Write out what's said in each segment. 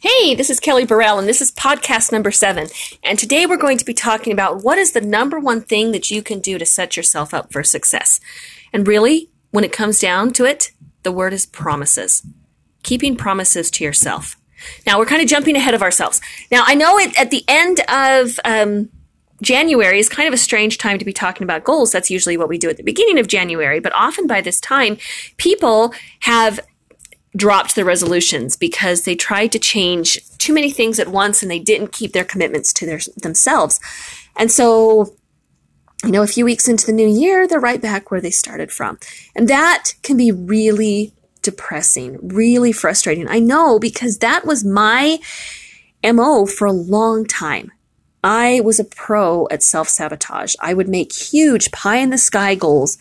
Hey, this is Kelly Burrell, and this is podcast number seven. And today we're going to be talking about what is the number one thing that you can do to set yourself up for success. And really, when it comes down to it, the word is promises. Keeping promises to yourself. Now, we're kind of jumping ahead of ourselves. Now, I know it, at the end of um, January is kind of a strange time to be talking about goals. That's usually what we do at the beginning of January. But often by this time, people have dropped their resolutions because they tried to change too many things at once and they didn't keep their commitments to their, themselves. And so, you know, a few weeks into the new year, they're right back where they started from. And that can be really depressing, really frustrating. I know because that was my MO for a long time. I was a pro at self sabotage. I would make huge pie in the sky goals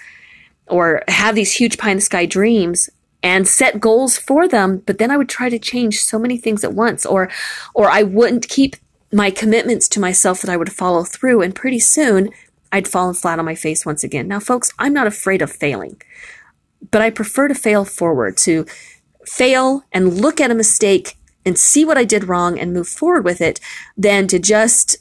or have these huge pie in the sky dreams and set goals for them, but then I would try to change so many things at once or or I wouldn't keep my commitments to myself that I would follow through and pretty soon I'd fallen flat on my face once again. Now folks, I'm not afraid of failing. But I prefer to fail forward, to fail and look at a mistake and see what I did wrong and move forward with it than to just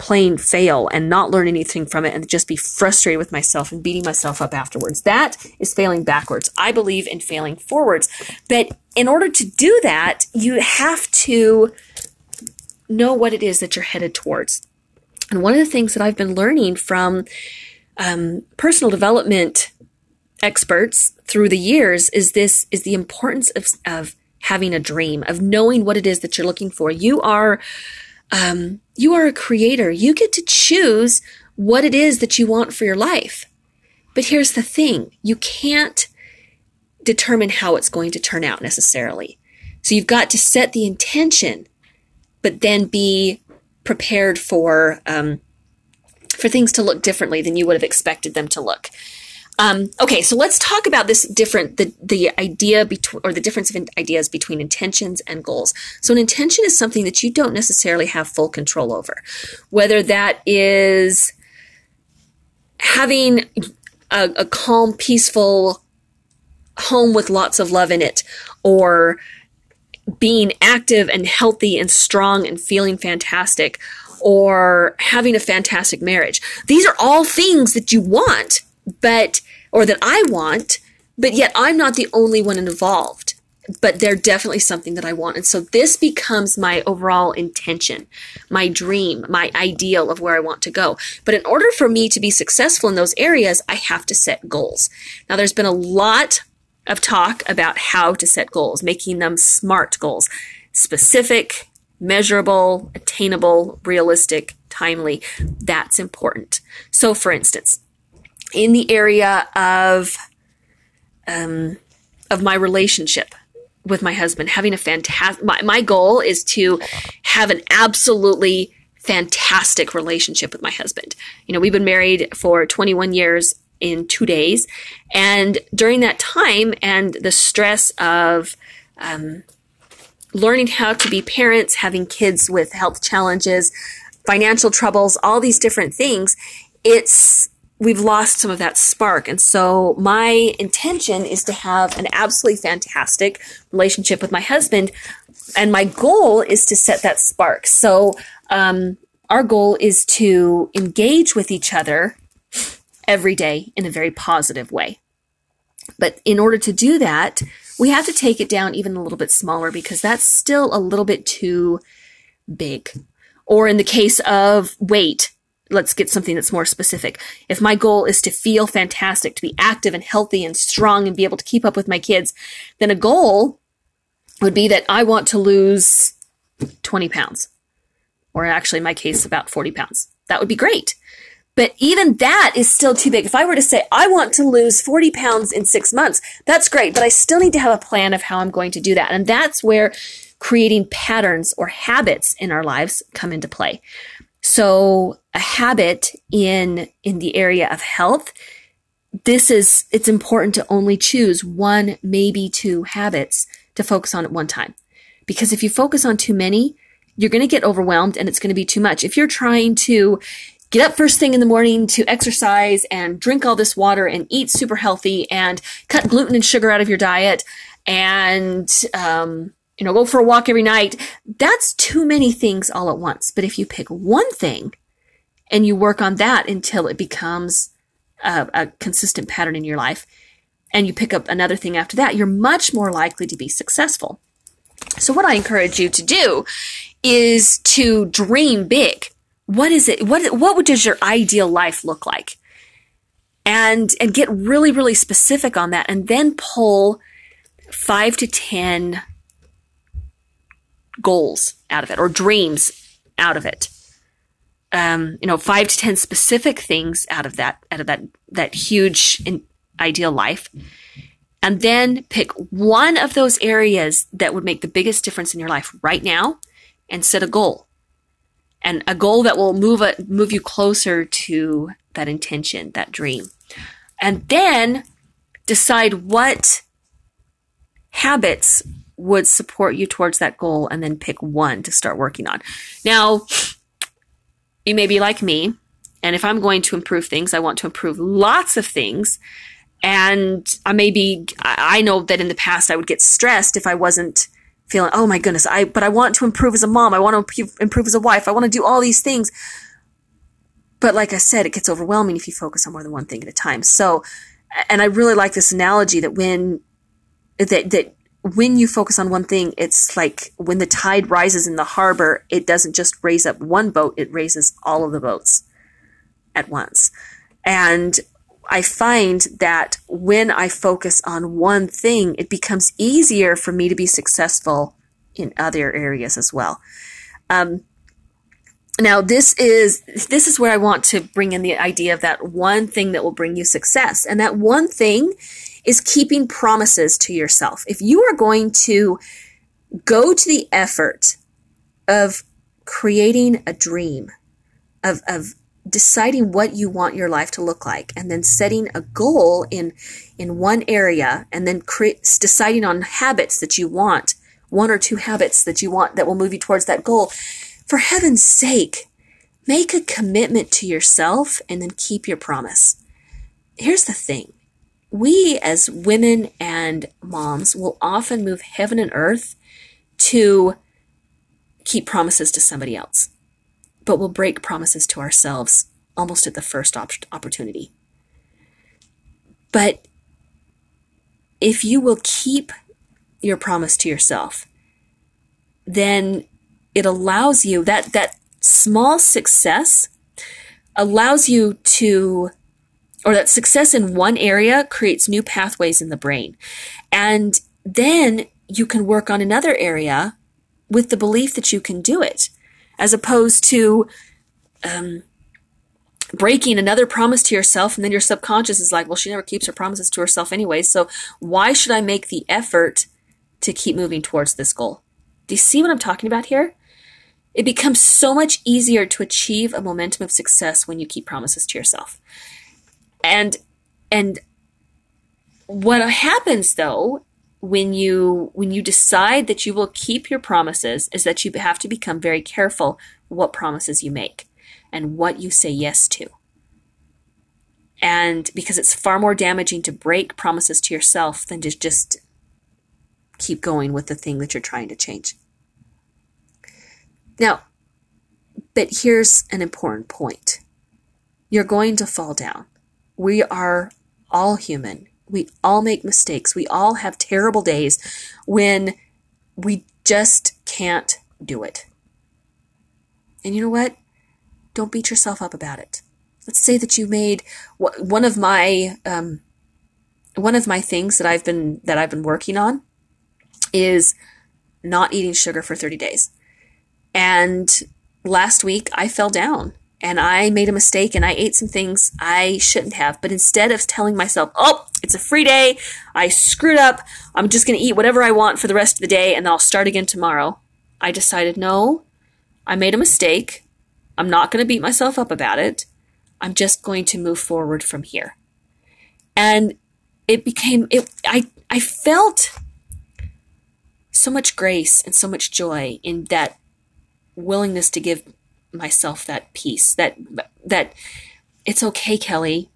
plain fail and not learn anything from it and just be frustrated with myself and beating myself up afterwards. That is failing backwards. I believe in failing forwards. But in order to do that, you have to know what it is that you're headed towards. And one of the things that I've been learning from um, personal development experts through the years is this is the importance of, of having a dream, of knowing what it is that you're looking for. You are um, you are a creator. You get to choose what it is that you want for your life. But here's the thing you can't determine how it's going to turn out necessarily. So you've got to set the intention, but then be prepared for um, for things to look differently than you would have expected them to look. Um, okay, so let's talk about this different the the idea between or the difference of ideas between intentions and goals. So an intention is something that you don't necessarily have full control over, whether that is having a, a calm, peaceful home with lots of love in it, or being active and healthy and strong and feeling fantastic, or having a fantastic marriage. These are all things that you want but, or that I want, but yet I'm not the only one involved. But they're definitely something that I want. And so this becomes my overall intention, my dream, my ideal of where I want to go. But in order for me to be successful in those areas, I have to set goals. Now, there's been a lot of talk about how to set goals, making them SMART goals specific, measurable, attainable, realistic, timely. That's important. So, for instance, in the area of um, of my relationship with my husband, having a fantastic. My, my goal is to have an absolutely fantastic relationship with my husband. You know, we've been married for 21 years in two days, and during that time, and the stress of um, learning how to be parents, having kids with health challenges, financial troubles, all these different things, it's we've lost some of that spark. And so my intention is to have an absolutely fantastic relationship with my husband. And my goal is to set that spark. So, um, our goal is to engage with each other every day in a very positive way. But in order to do that, we have to take it down even a little bit smaller because that's still a little bit too big. Or in the case of weight, let's get something that's more specific. If my goal is to feel fantastic, to be active and healthy and strong and be able to keep up with my kids, then a goal would be that I want to lose 20 pounds. Or actually, in my case, about 40 pounds. That would be great. But even that is still too big. If I were to say, I want to lose 40 pounds in six months, that's great, but I still need to have a plan of how I'm going to do that. And that's where creating patterns or habits in our lives come into play. So a habit in, in the area of health, this is, it's important to only choose one, maybe two habits to focus on at one time. Because if you focus on too many, you're going to get overwhelmed and it's going to be too much. If you're trying to get up first thing in the morning to exercise and drink all this water and eat super healthy and cut gluten and sugar out of your diet and, um, you know, go for a walk every night. That's too many things all at once. But if you pick one thing and you work on that until it becomes a, a consistent pattern in your life, and you pick up another thing after that, you're much more likely to be successful. So what I encourage you to do is to dream big. What is it? What, what does your ideal life look like? And, and get really, really specific on that and then pull five to 10 goals out of it or dreams out of it. Um, you know, five to 10 specific things out of that, out of that, that huge ideal life. And then pick one of those areas that would make the biggest difference in your life right now and set a goal. And a goal that will move a, move you closer to that intention, that dream. And then decide what habits would support you towards that goal and then pick one to start working on. Now, you may be like me, and if I'm going to improve things, I want to improve lots of things. And I may be, I know that in the past I would get stressed if I wasn't feeling, oh my goodness, I, but I want to improve as a mom. I want to improve as a wife. I want to do all these things. But like I said, it gets overwhelming if you focus on more than one thing at a time. So, and I really like this analogy that when, that, that when you focus on one thing, it's like when the tide rises in the harbor, it doesn't just raise up one boat, it raises all of the boats at once. And I find that when I focus on one thing, it becomes easier for me to be successful in other areas as well. Um, now this is this is where I want to bring in the idea of that one thing that will bring you success, and that one thing is keeping promises to yourself. If you are going to go to the effort of creating a dream, of, of deciding what you want your life to look like and then setting a goal in in one area and then cre- deciding on habits that you want one or two habits that you want that will move you towards that goal for heaven's sake make a commitment to yourself and then keep your promise here's the thing we as women and moms will often move heaven and earth to keep promises to somebody else, but we'll break promises to ourselves almost at the first op- opportunity. But if you will keep your promise to yourself, then it allows you that that small success allows you to or that success in one area creates new pathways in the brain. And then you can work on another area with the belief that you can do it, as opposed to um, breaking another promise to yourself, and then your subconscious is like, well, she never keeps her promises to herself anyway, so why should I make the effort to keep moving towards this goal? Do you see what I'm talking about here? It becomes so much easier to achieve a momentum of success when you keep promises to yourself. And and what happens though when you when you decide that you will keep your promises is that you have to become very careful what promises you make and what you say yes to. And because it's far more damaging to break promises to yourself than to just keep going with the thing that you're trying to change. Now, but here's an important point. You're going to fall down. We are all human. We all make mistakes. We all have terrible days when we just can't do it. And you know what? Don't beat yourself up about it. Let's say that you made one of my um, one of my things that I've been that I've been working on is not eating sugar for 30 days. And last week I fell down and I made a mistake and I ate some things I shouldn't have. But instead of telling myself, oh, it's a free day, I screwed up, I'm just going to eat whatever I want for the rest of the day and then I'll start again tomorrow, I decided, no, I made a mistake. I'm not going to beat myself up about it. I'm just going to move forward from here. And it became, it, I, I felt so much grace and so much joy in that willingness to give myself that peace that that it's okay kelly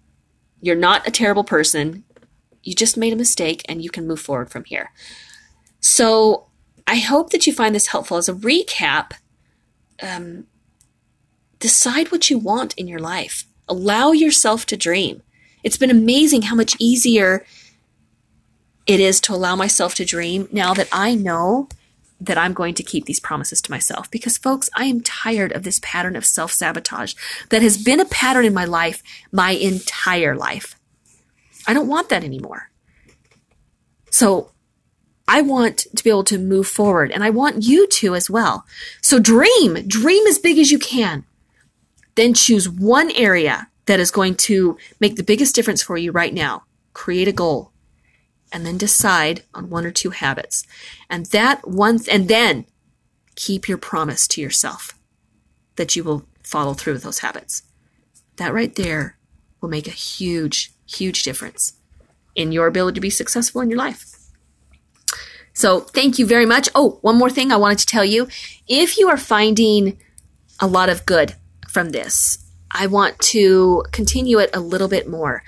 you're not a terrible person you just made a mistake and you can move forward from here so I hope that you find this helpful. As a recap, um, decide what you want in your life. Allow yourself to dream. It's been amazing how much easier it is to allow myself to dream now that I know that I'm going to keep these promises to myself. Because, folks, I am tired of this pattern of self sabotage that has been a pattern in my life my entire life. I don't want that anymore. So, I want to be able to move forward and I want you to as well. So, dream, dream as big as you can. Then choose one area that is going to make the biggest difference for you right now. Create a goal and then decide on one or two habits. And that one, and then keep your promise to yourself that you will follow through with those habits. That right there will make a huge, huge difference in your ability to be successful in your life. So thank you very much. Oh, one more thing I wanted to tell you. If you are finding a lot of good from this, I want to continue it a little bit more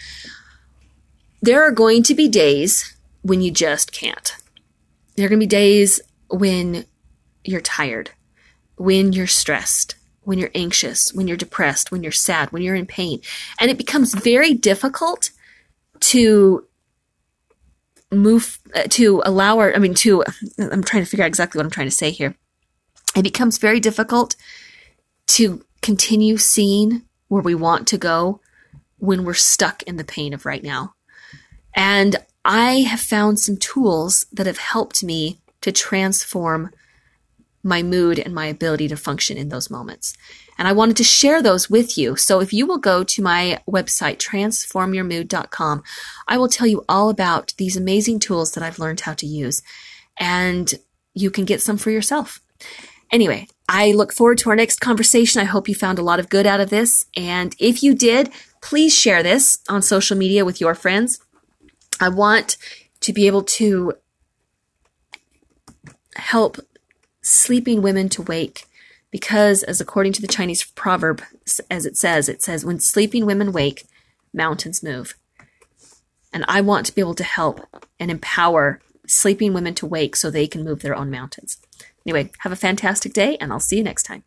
there are going to be days when you just can't. There are going to be days when you're tired, when you're stressed, when you're anxious, when you're depressed, when you're sad, when you're in pain. And it becomes very difficult to move, uh, to allow our, I mean, to, I'm trying to figure out exactly what I'm trying to say here. It becomes very difficult to continue seeing where we want to go when we're stuck in the pain of right now. And I have found some tools that have helped me to transform my mood and my ability to function in those moments. And I wanted to share those with you. So if you will go to my website, transformyourmood.com, I will tell you all about these amazing tools that I've learned how to use. And you can get some for yourself. Anyway, I look forward to our next conversation. I hope you found a lot of good out of this. And if you did, please share this on social media with your friends. I want to be able to help sleeping women to wake because as according to the Chinese proverb as it says it says when sleeping women wake mountains move and I want to be able to help and empower sleeping women to wake so they can move their own mountains. Anyway, have a fantastic day and I'll see you next time.